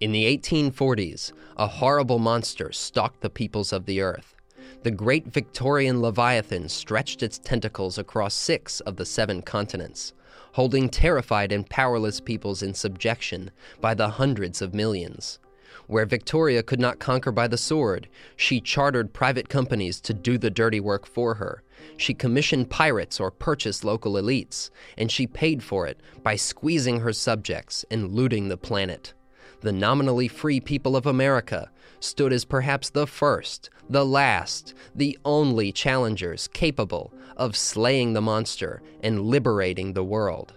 In the 1840s, a horrible monster stalked the peoples of the earth. The great Victorian Leviathan stretched its tentacles across six of the seven continents, holding terrified and powerless peoples in subjection by the hundreds of millions. Where Victoria could not conquer by the sword, she chartered private companies to do the dirty work for her. She commissioned pirates or purchased local elites, and she paid for it by squeezing her subjects and looting the planet. The nominally free people of America stood as perhaps the first, the last, the only challengers capable of slaying the monster and liberating the world.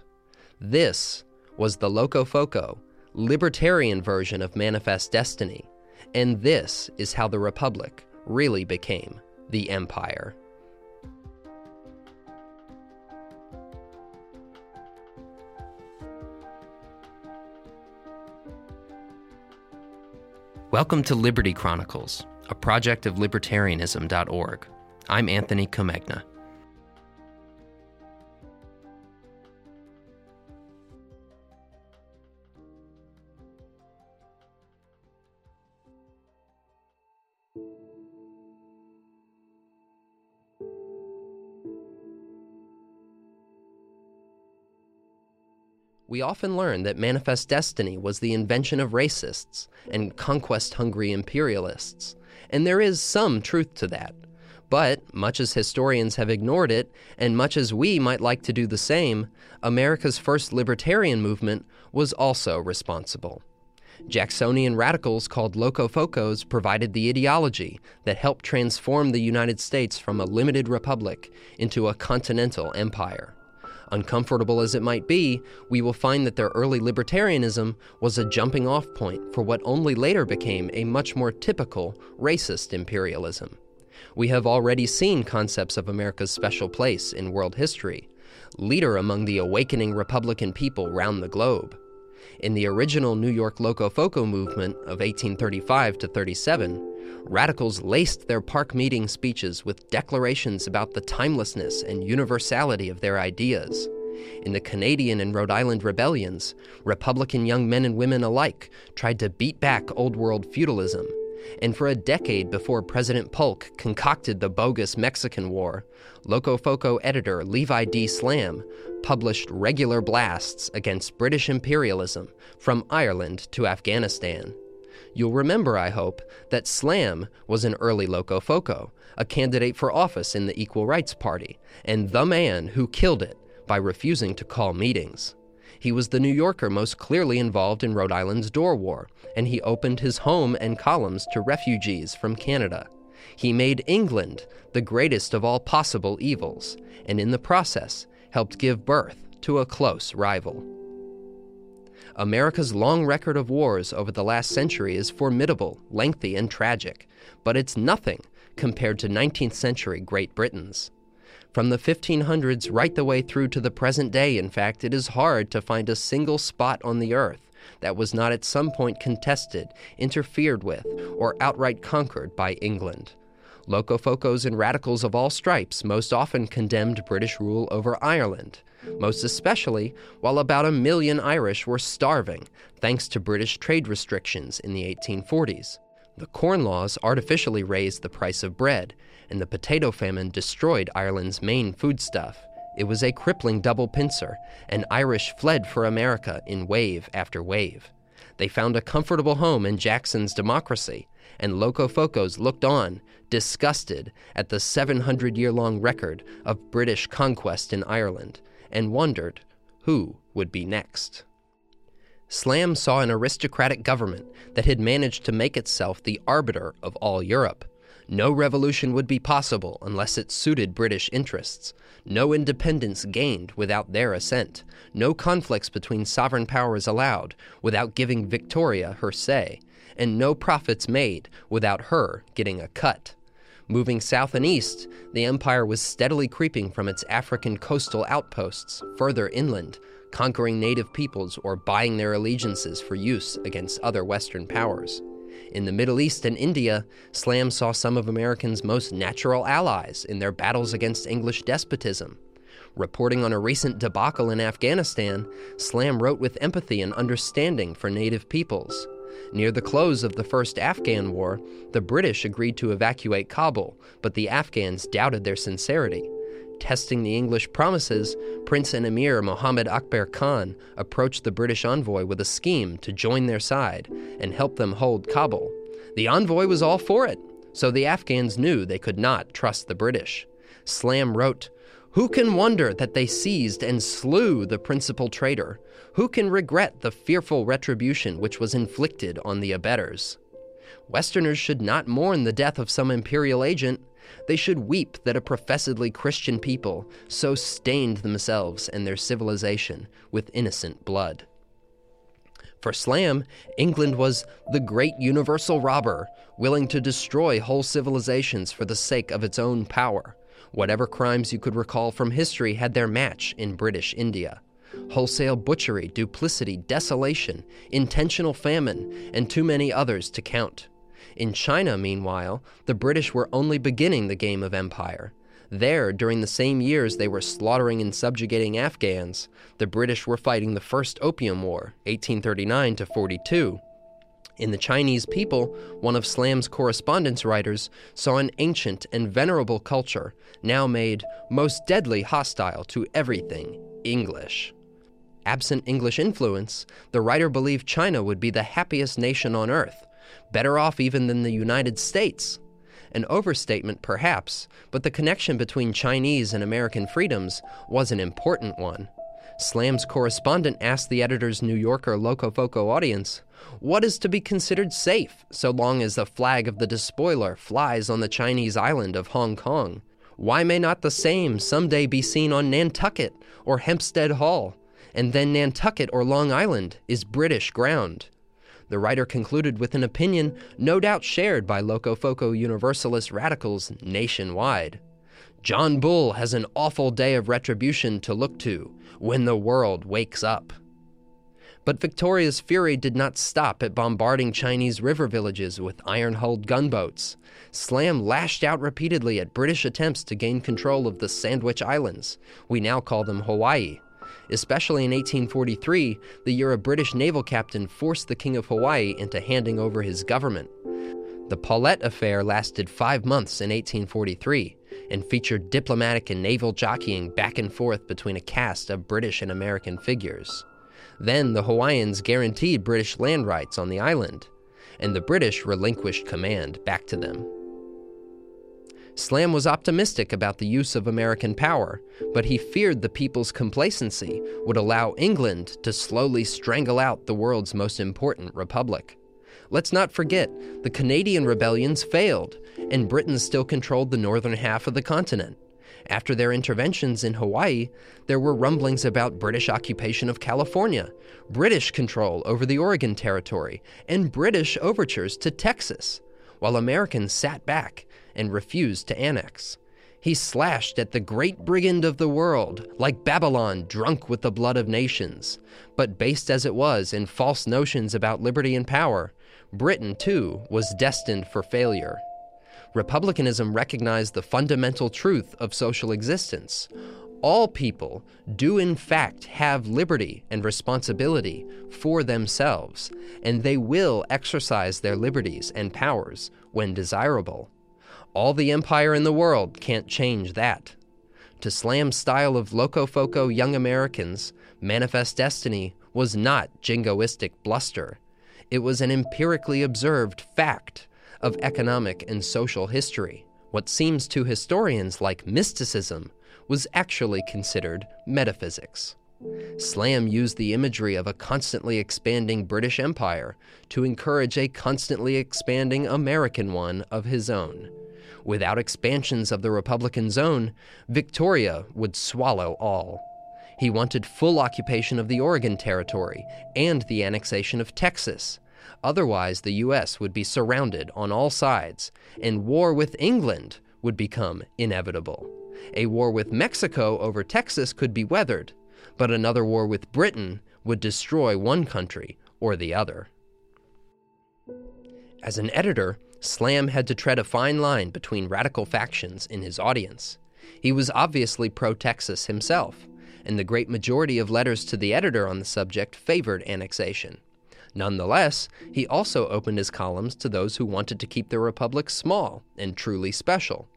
This was the Locofoco, libertarian version of Manifest Destiny, and this is how the Republic really became the Empire. Welcome to Liberty Chronicles, a project of libertarianism.org. I'm Anthony Comegna. We often learn that Manifest Destiny was the invention of racists and conquest hungry imperialists. And there is some truth to that. But, much as historians have ignored it, and much as we might like to do the same, America's first libertarian movement was also responsible. Jacksonian radicals called Locofocos provided the ideology that helped transform the United States from a limited republic into a continental empire. Uncomfortable as it might be, we will find that their early libertarianism was a jumping off point for what only later became a much more typical racist imperialism. We have already seen concepts of America's special place in world history, leader among the awakening Republican people round the globe. In the original New York Locofoco movement of 1835 to 37, radicals laced their park meeting speeches with declarations about the timelessness and universality of their ideas. In the Canadian and Rhode Island rebellions, Republican young men and women alike tried to beat back Old World feudalism. And for a decade before President Polk concocted the bogus Mexican War, Locofoco editor Levi D. Slamm published regular blasts against British imperialism from Ireland to Afghanistan. You'll remember, I hope, that Slamm was an early Locofoco, a candidate for office in the Equal Rights Party, and the man who killed it by refusing to call meetings. He was the New Yorker most clearly involved in Rhode Island's Dorr War, and he opened his home and columns to refugees from Canada. He made England the greatest of all possible evils, and in the process helped give birth to a close rival. America's long record of wars over the last century is formidable, lengthy, and tragic, but it's nothing compared to 19th century Great Britain's. From the 1500s right the way through to the present day, in fact, it is hard to find a single spot on the earth that was not at some point contested, interfered with, or outright conquered by England. Locofocos and radicals of all stripes most often condemned British rule over Ireland, most especially while about a million Irish were starving thanks to British trade restrictions in the 1840s. The Corn Laws artificially raised the price of bread, and the potato famine destroyed Ireland's main foodstuff. It was a crippling double pincer, and Irish fled for America in wave after wave. They found a comfortable home in Jackson's democracy, and Locofocos looked on, disgusted at the 700 year long record of British conquest in Ireland, and wondered who would be next. Slamm saw an aristocratic government that had managed to make itself the arbiter of all Europe. No revolution would be possible unless it suited British interests. No independence gained without their assent. No conflicts between sovereign powers allowed without giving Victoria her say. And no profits made without her getting a cut. Moving south and east, the empire was steadily creeping from its African coastal outposts further inland, conquering native peoples or buying their allegiances for use against other Western powers. In the Middle East and India, Slamm saw some of Americans' most natural allies in their battles against English despotism. Reporting on a recent debacle in Afghanistan, Slamm wrote with empathy and understanding for native peoples. Near the close of the First Afghan War, the British agreed to evacuate Kabul, but the Afghans doubted their sincerity. Testing the English promises, Prince and Emir Mohammed Akbar Khan approached the British envoy with a scheme to join their side and help them hold Kabul. The envoy was all for it, so the Afghans knew they could not trust the British. Slamm wrote, Who can wonder that they seized and slew the principal traitor? Who can regret the fearful retribution which was inflicted on the abettors? Westerners should not mourn the death of some imperial agent. They should weep that a professedly Christian people so stained themselves and their civilization with innocent blood. For Slamm, England was the great universal robber, willing to destroy whole civilizations for the sake of its own power. Whatever crimes you could recall from history had their match in British India. Wholesale butchery, duplicity, desolation, intentional famine, and too many others to count. In China, meanwhile, the British were only beginning the game of empire. There, during the same years they were slaughtering and subjugating Afghans, the British were fighting the First Opium War, 1839 to 42. In the Chinese people, one of Slamm's correspondence writers saw an ancient and venerable culture now made most deadly hostile to everything English. Absent English influence, the writer believed China would be the happiest nation on earth, better off even than the United States. An overstatement, perhaps, but the connection between Chinese and American freedoms was an important one. Slamm's correspondent asked the editor's New Yorker Locofoco audience, What is to be considered safe so long as the flag of the despoiler flies on the Chinese island of Hong Kong? Why may not the same someday be seen on Nantucket or Hempstead Hall? And then Nantucket or Long Island is British ground. The writer concluded with an opinion no doubt shared by Locofoco Universalist radicals nationwide. John Bull has an awful day of retribution to look to when the world wakes up. But Victoria's fury did not stop at bombarding Chinese river villages with iron hulled gunboats. Slamm lashed out repeatedly at British attempts to gain control of the Sandwich Islands. We now call them Hawaii especially in 1843, the year a British naval captain forced the King of Hawaii into handing over his government. The Paulet affair lasted five months in 1843 and featured diplomatic and naval jockeying back and forth between a cast of British and American figures. Then the Hawaiians guaranteed British land rights on the island, and the British relinquished command back to them. Slamm was optimistic about the use of American power, but he feared the people's complacency would allow England to slowly strangle out the world's most important republic. Let's not forget, the Canadian rebellions failed, and Britain still controlled the northern half of the continent. After their interventions in Hawaii, there were rumblings about British occupation of California, British control over the Oregon Territory, and British overtures to Texas, while Americans sat back and refused to annex. He slashed at the great brigand of the world, like Babylon drunk with the blood of nations. But based as it was in false notions about liberty and power, Britain, too, was destined for failure. Republicanism recognized the fundamental truth of social existence. All people do, in fact, have liberty and responsibility for themselves, and they will exercise their liberties and powers when desirable. All the empire in the world can't change that. To Slamm's style of locofoco young Americans, Manifest Destiny was not jingoistic bluster. It was an empirically observed fact of economic and social history. What seems to historians like mysticism was actually considered metaphysics. Slam used the imagery of a constantly expanding British Empire to encourage a constantly expanding American one of his own. Without expansions of the Republican zone, Victoria would swallow all. He wanted full occupation of the Oregon Territory and the annexation of Texas. Otherwise, the U.S. would be surrounded on all sides, and war with England would become inevitable. A war with Mexico over Texas could be weathered, but another war with Britain would destroy one country or the other. As an editor, Slamm had to tread a fine line between radical factions in his audience. He was obviously pro Texas himself, and the great majority of letters to the editor on the subject favored annexation. Nonetheless, he also opened his columns to those who wanted to keep the republic small and truly special.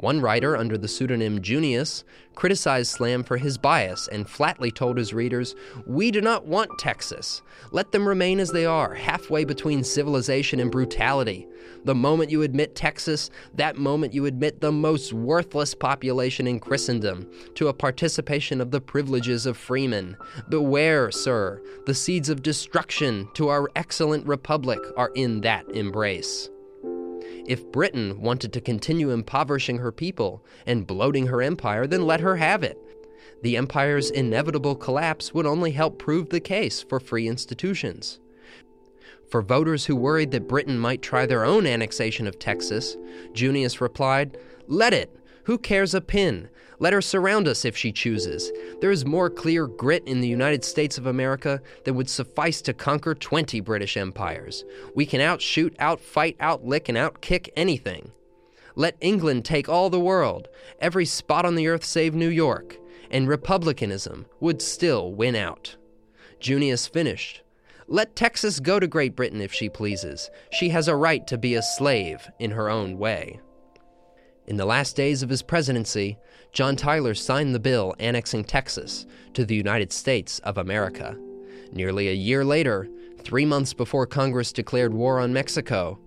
One writer, under the pseudonym Junius, criticized Slamm for his bias and flatly told his readers, We do not want Texas. Let them remain as they are, halfway between civilization and brutality. The moment you admit Texas, that moment you admit the most worthless population in Christendom to a participation of the privileges of freemen. Beware, sir, the seeds of destruction to our excellent republic are in that embrace. If Britain wanted to continue impoverishing her people and bloating her empire, then let her have it. The empire's inevitable collapse would only help prove the case for free institutions. For voters who worried that Britain might try their own annexation of Texas, Junius replied, Let it! Who cares a pin? Let her surround us if she chooses. There is more clear grit in the United States of America than would suffice to conquer 20 British empires. We can outshoot, outfight, outlick, and outkick anything. Let England take all the world, every spot on the earth save New York, and republicanism would still win out. Junius finished. Let Texas go to Great Britain if she pleases. She has a right to be a slave in her own way. In the last days of his presidency, John Tyler signed the bill annexing Texas to the United States of America. Nearly a year later, three months before Congress declared war on Mexico,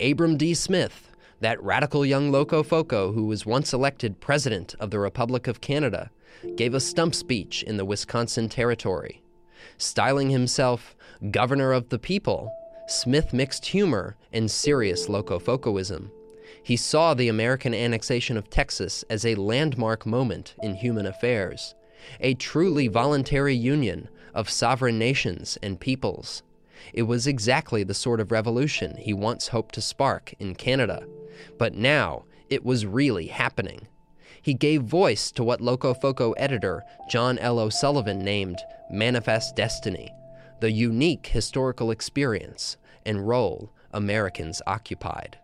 Abram D. Smith, that radical young locofoco who was once elected President of the Republic of Canada, gave a stump speech in the Wisconsin Territory. Styling himself Governor of the People, Smith mixed humor and serious locofocoism. He saw the American annexation of Texas as a landmark moment in human affairs, a truly voluntary union of sovereign nations and peoples. It was exactly the sort of revolution he once hoped to spark in Canada, but now it was really happening. He gave voice to what Locofoco editor John L. O'Sullivan named Manifest Destiny, the unique historical experience and role Americans occupied.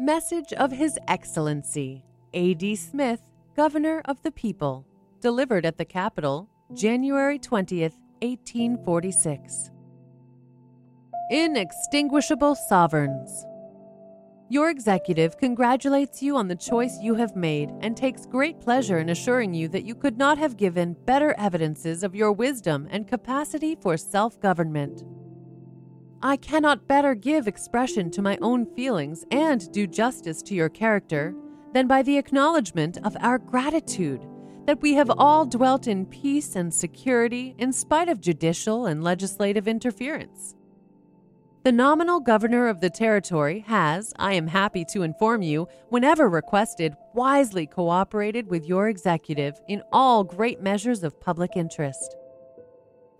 Message of His Excellency A.D. Smith, Governor of the People, delivered at the Capitol, January 20th, 1846. Inextinguishable Sovereigns. Your executive congratulates you on the choice you have made and takes great pleasure in assuring you that you could not have given better evidences of your wisdom and capacity for self government. I cannot better give expression to my own feelings and do justice to your character than by the acknowledgement of our gratitude that we have all dwelt in peace and security in spite of judicial and legislative interference. The nominal governor of the territory has, I am happy to inform you, whenever requested, wisely cooperated with your executive in all great measures of public interest.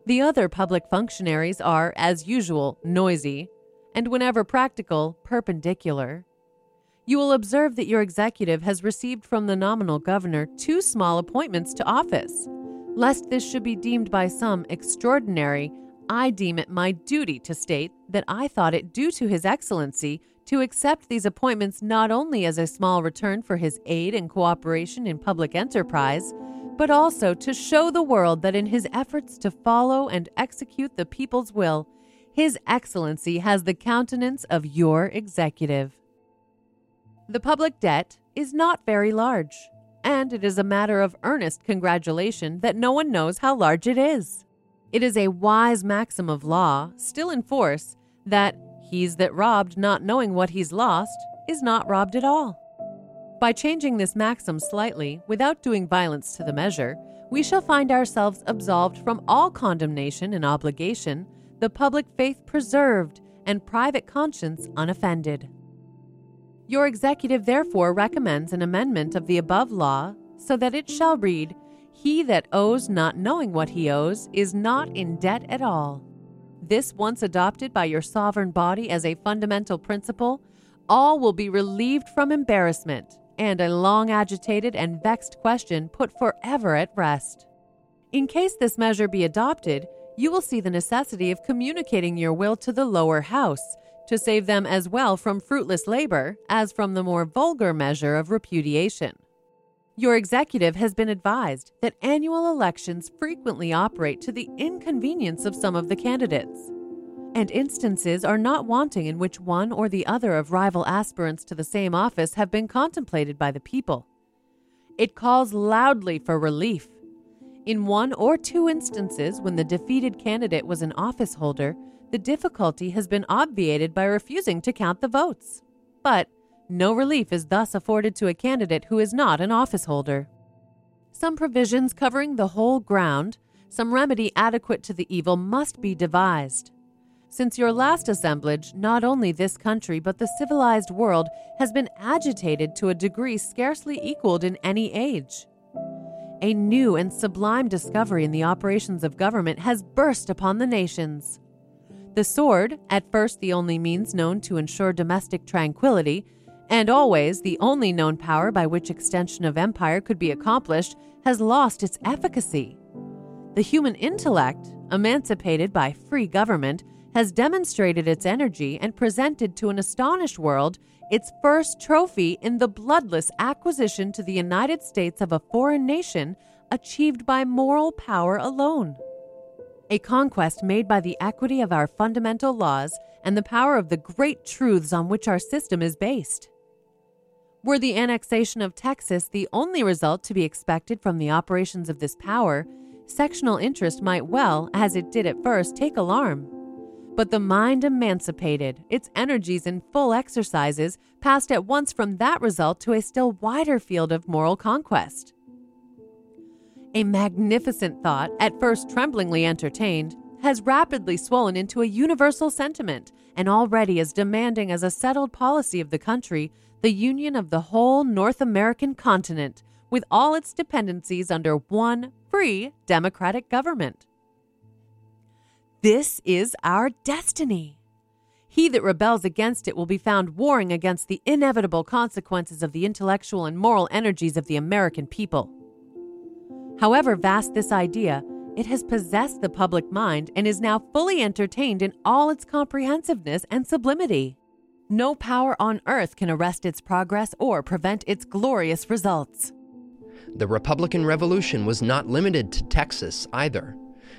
The other public functionaries are, as usual, noisy, and whenever practical, perpendicular. You will observe that your executive has received from the nominal governor two small appointments to office. Lest this should be deemed by some extraordinary, I deem it my duty to state that I thought it due to His Excellency to accept these appointments not only as a small return for his aid and cooperation in public enterprise, but also to show the world that in his efforts to follow and execute the people's will, His Excellency has the countenance of your executive. The public debt is not very large, and it is a matter of earnest congratulation that no one knows how large it is. It is a wise maxim of law, still in force, that he's that robbed not knowing what he's lost is not robbed at all. By changing this maxim slightly, without doing violence to the measure, we shall find ourselves absolved from all condemnation and obligation, the public faith preserved, and private conscience unoffended. Your executive therefore recommends an amendment of the above law so that it shall read, He that owes not knowing what he owes is not in debt at all. This once adopted by your sovereign body as a fundamental principle, all will be relieved from embarrassment and a long agitated and vexed question put forever at rest. In case this measure be adopted, you will see the necessity of communicating your will to the lower house to save them as well from fruitless labor as from the more vulgar measure of repudiation. Your executive has been advised that annual elections frequently operate to the inconvenience of some of the candidates. And instances are not wanting in which one or the other of rival aspirants to the same office have been contemplated by the people. It calls loudly for relief. In one or two instances, when the defeated candidate was an office holder, the difficulty has been obviated by refusing to count the votes. But no relief is thus afforded to a candidate who is not an office holder. Some provisions covering the whole ground, some remedy adequate to the evil must be devised. Since your last assemblage, not only this country but the civilized world has been agitated to a degree scarcely equaled in any age. A new and sublime discovery in the operations of government has burst upon the nations. The sword, at first the only means known to ensure domestic tranquility, and always the only known power by which extension of empire could be accomplished, has lost its efficacy. The human intellect, emancipated by free government, has demonstrated its energy and presented to an astonished world its first trophy in the bloodless acquisition to the United States of a foreign nation achieved by moral power alone. A conquest made by the equity of our fundamental laws and the power of the great truths on which our system is based. Were the annexation of Texas the only result to be expected from the operations of this power, sectional interest might well, as it did at first, take alarm. But the mind emancipated, its energies in full exercises, passed at once from that result to a still wider field of moral conquest. A magnificent thought, at first tremblingly entertained, has rapidly swollen into a universal sentiment and already is demanding as a settled policy of the country the union of the whole North American continent with all its dependencies under one free democratic government. This is our destiny. He that rebels against it will be found warring against the inevitable consequences of the intellectual and moral energies of the American people. However vast this idea, it has possessed the public mind and is now fully entertained in all its comprehensiveness and sublimity. No power on earth can arrest its progress or prevent its glorious results. The Republican Revolution was not limited to Texas either.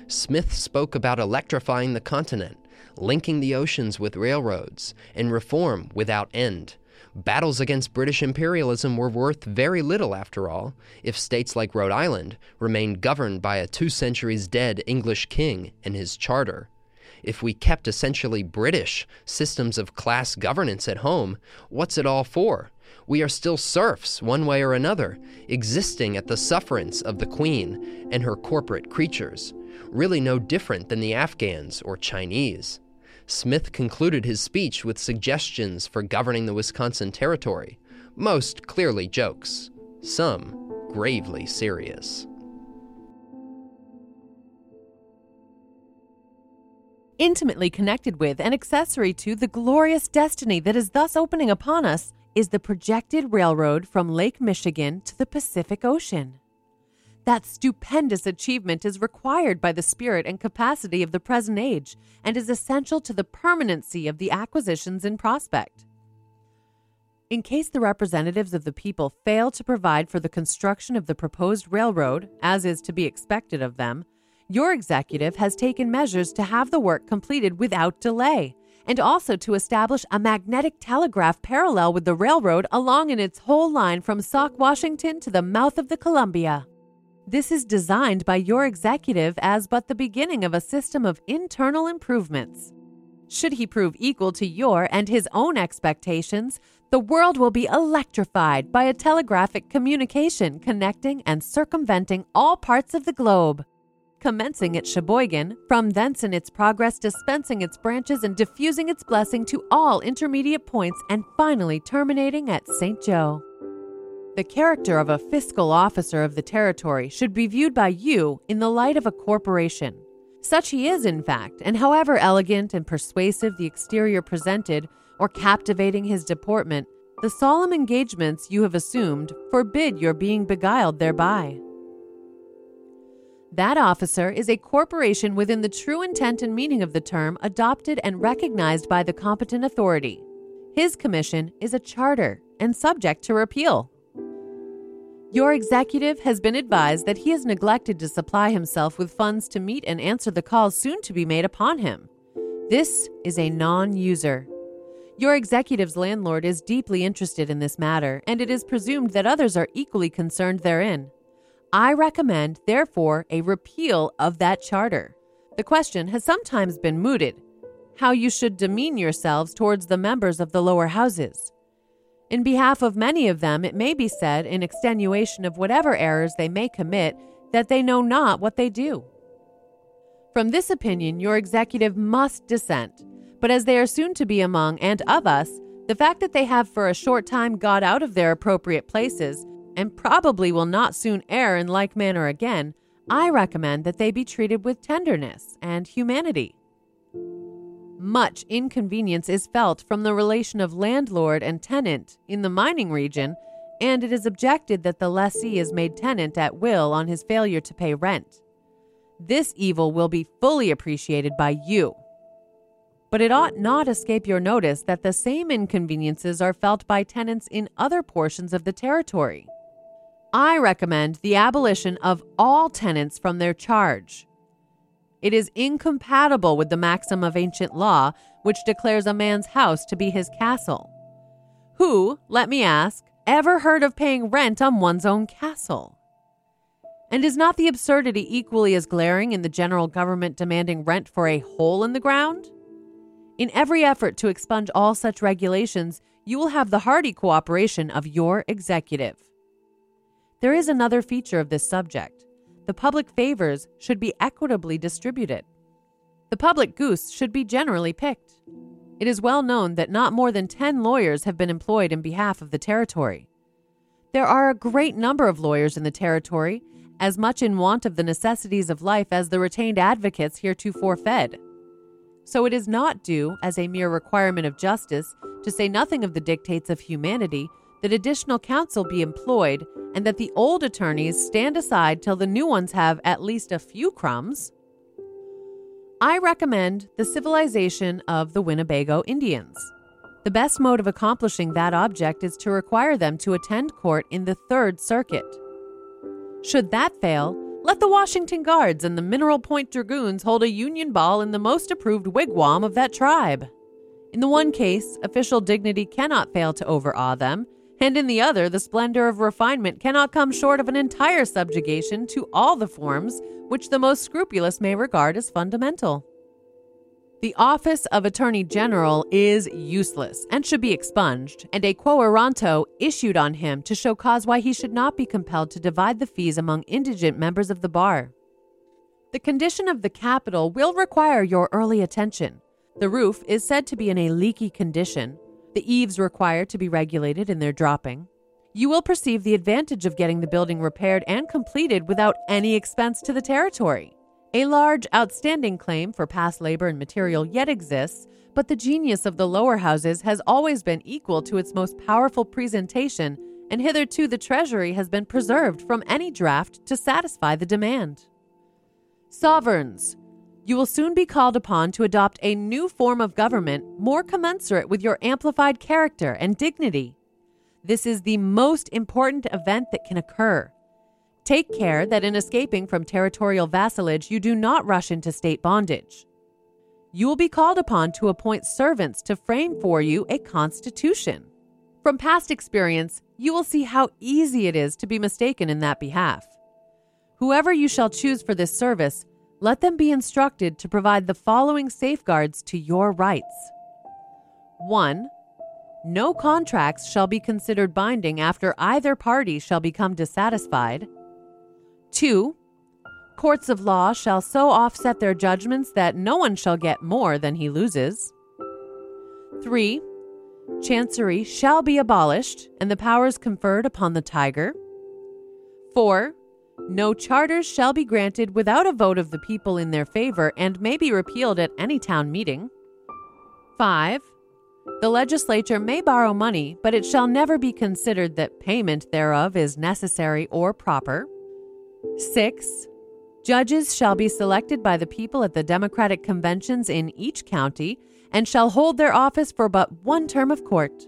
Smith spoke about electrifying the continent, linking the oceans with railroads, and reform without end. Battles against British imperialism were worth very little, after all, if states like Rhode Island remained governed by a two centuries dead English king and his charter. If we kept essentially British systems of class governance at home, what's it all for? We are still serfs, one way or another, existing at the sufferance of the Queen and her corporate creatures really no different than the Afghans or Chinese. Smith concluded his speech with suggestions for governing the Wisconsin Territory, most clearly jokes, some gravely serious. Intimately connected with and accessory to the glorious destiny that is thus opening upon us is the projected railroad from Lake Michigan to the Pacific Ocean. That stupendous achievement is required by the spirit and capacity of the present age and is essential to the permanency of the acquisitions in prospect. In case the representatives of the people fail to provide for the construction of the proposed railroad, as is to be expected of them, your executive has taken measures to have the work completed without delay, and also to establish a magnetic telegraph parallel with the railroad along in its whole line from Sauk, Washington to the mouth of the Columbia. This is designed by your executive as but the beginning of a system of internal improvements. Should he prove equal to your and his own expectations, the world will be electrified by a telegraphic communication connecting and circumventing all parts of the globe. Commencing at Sheboygan, from thence in its progress dispensing its branches and diffusing its blessing to all intermediate points, and finally terminating at St. Joe. The character of a fiscal officer of the territory should be viewed by you in the light of a corporation. Such he is, in fact, and however elegant and persuasive the exterior presented or captivating his deportment, the solemn engagements you have assumed forbid your being beguiled thereby. That officer is a corporation within the true intent and meaning of the term adopted and recognized by the competent authority. His commission is a charter and subject to repeal. Your executive has been advised that he has neglected to supply himself with funds to meet and answer the calls soon to be made upon him. This is a non user. Your executive's landlord is deeply interested in this matter, and it is presumed that others are equally concerned therein. I recommend, therefore, a repeal of that charter. The question has sometimes been mooted how you should demean yourselves towards the members of the lower houses. In behalf of many of them, it may be said, in extenuation of whatever errors they may commit, that they know not what they do. From this opinion, your executive must dissent but as they are soon to be among and of us, the fact that they have for a short time got out of their appropriate places and probably will not soon err in like manner again, I recommend that they be treated with tenderness and humanity. Much inconvenience is felt from the relation of landlord and tenant in the mining region, and it is objected that the lessee is made tenant at will on his failure to pay rent. This evil will be fully appreciated by you but it ought not escape your notice that the same inconveniences are felt by tenants in other portions of the territory. I recommend the abolition of all tenants from their charge. It is incompatible with the maxim of ancient law, which declares a man's house to be his castle. Who, let me ask, ever heard of paying rent on one's own castle? And is not the absurdity equally as glaring in the general government demanding rent for a hole in the ground? In every effort to expunge all such regulations, you will have the hearty cooperation of your executive. There is another feature of this subject the public favors should be equitably distributed. The public goose should be generally picked. It is well known that not more than 10 lawyers have been employed in behalf of the territory. There are a great number of lawyers in the territory, as much in want of the necessities of life as the retained advocates heretofore fed. So it is not due, as a mere requirement of justice, to say nothing of the dictates of humanity, that additional counsel be employed, and that the old attorneys stand aside till the new ones have at least a few crumbs. I recommend the civilization of the Winnebago Indians. The best mode of accomplishing that object is to require them to attend court in the Third Circuit. Should that fail, let the Washington Guards and the Mineral Point Dragoons hold a union ball in the most approved wigwam of that tribe. In the one case, official dignity cannot fail to overawe them, and in the other, the splendor of refinement cannot come short of an entire subjugation to all the forms which the most scrupulous may regard as fundamental. The office of Attorney General is useless and should be expunged, and a quo warranto issued on him to show cause why he should not be compelled to divide the fees among indigent members of the bar. The condition of the Capitol will require your early attention. The roof is said to be in a leaky condition. The eaves require to be regulated in their dropping. You will perceive the advantage of getting the building repaired and completed without any expense to the territory. A large outstanding claim for past labor and material yet exists, but the genius of the lower houses has always been equal to its most powerful presentation, and hitherto the Treasury has been preserved from any draft to satisfy the demand. Sovereigns, you will soon be called upon to adopt a new form of government more commensurate with your amplified character and dignity. This is the most important event that can occur. Take care that in escaping from territorial vassalage, you do not rush into state bondage. You will be called upon to appoint servants to frame for you a constitution. From past experience, you will see how easy it is to be mistaken in that behalf. Whoever you shall choose for this service, let them be instructed to provide the following safeguards to your rights 1. No contracts shall be considered binding after either party shall become dissatisfied. 2. Courts of law shall so offset their judgments that no one shall get more than he loses. 3. Chancery shall be abolished and the powers conferred upon the tiger. 4. No charters shall be granted without a vote of the people in their favor and may be repealed at any town meeting. 5. The legislature may borrow money, but it shall never be considered that payment thereof is necessary or proper. 6. Judges shall be selected by the people at the Democratic conventions in each county and shall hold their office for but one term of court.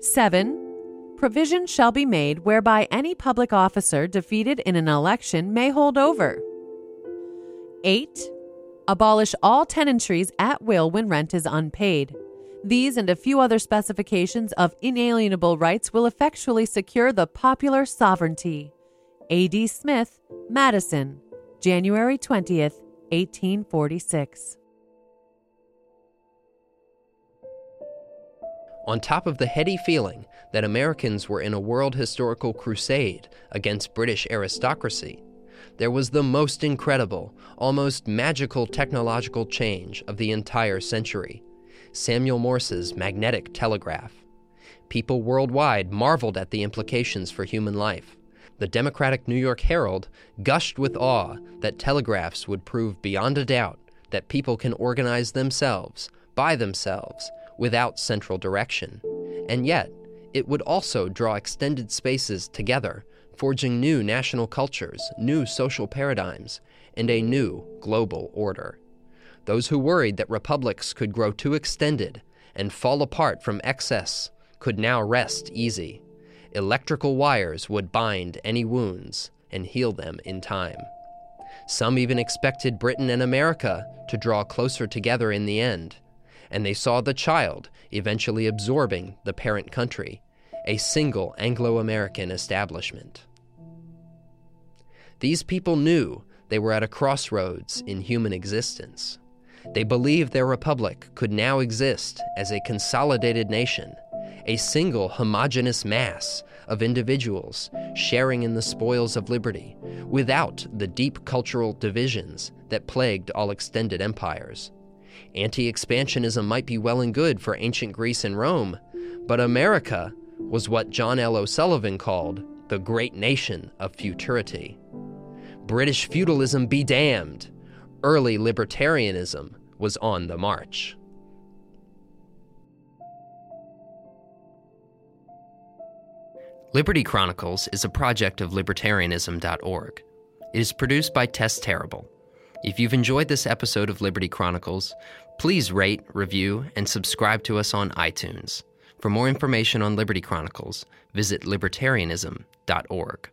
7. Provision shall be made whereby any public officer defeated in an election may hold over. 8. Abolish all tenantries at will when rent is unpaid. These and a few other specifications of inalienable rights will effectually secure the popular sovereignty. A.D. Smith, Madison, January 20th, 1846. On top of the heady feeling that Americans were in a world historical crusade against British aristocracy, there was the most incredible, almost magical technological change of the entire century Samuel Morse's magnetic telegraph. People worldwide marveled at the implications for human life. The Democratic New York Herald gushed with awe that telegraphs would prove beyond a doubt that people can organize themselves, by themselves, without central direction. And yet, it would also draw extended spaces together, forging new national cultures, new social paradigms, and a new global order. Those who worried that republics could grow too extended and fall apart from excess could now rest easy. Electrical wires would bind any wounds and heal them in time. Some even expected Britain and America to draw closer together in the end, and they saw the child eventually absorbing the parent country, a single Anglo American establishment. These people knew they were at a crossroads in human existence. They believed their republic could now exist as a consolidated nation, a single homogeneous mass of individuals sharing in the spoils of liberty, without the deep cultural divisions that plagued all extended empires. Anti expansionism might be well and good for ancient Greece and Rome, but America was what John L. O'Sullivan called the great nation of futurity. British feudalism be damned. Early libertarianism was on the march. Liberty Chronicles is a project of libertarianism.org. It is produced by Tess Terrible. If you've enjoyed this episode of Liberty Chronicles, please rate, review, and subscribe to us on iTunes. For more information on Liberty Chronicles, visit libertarianism.org.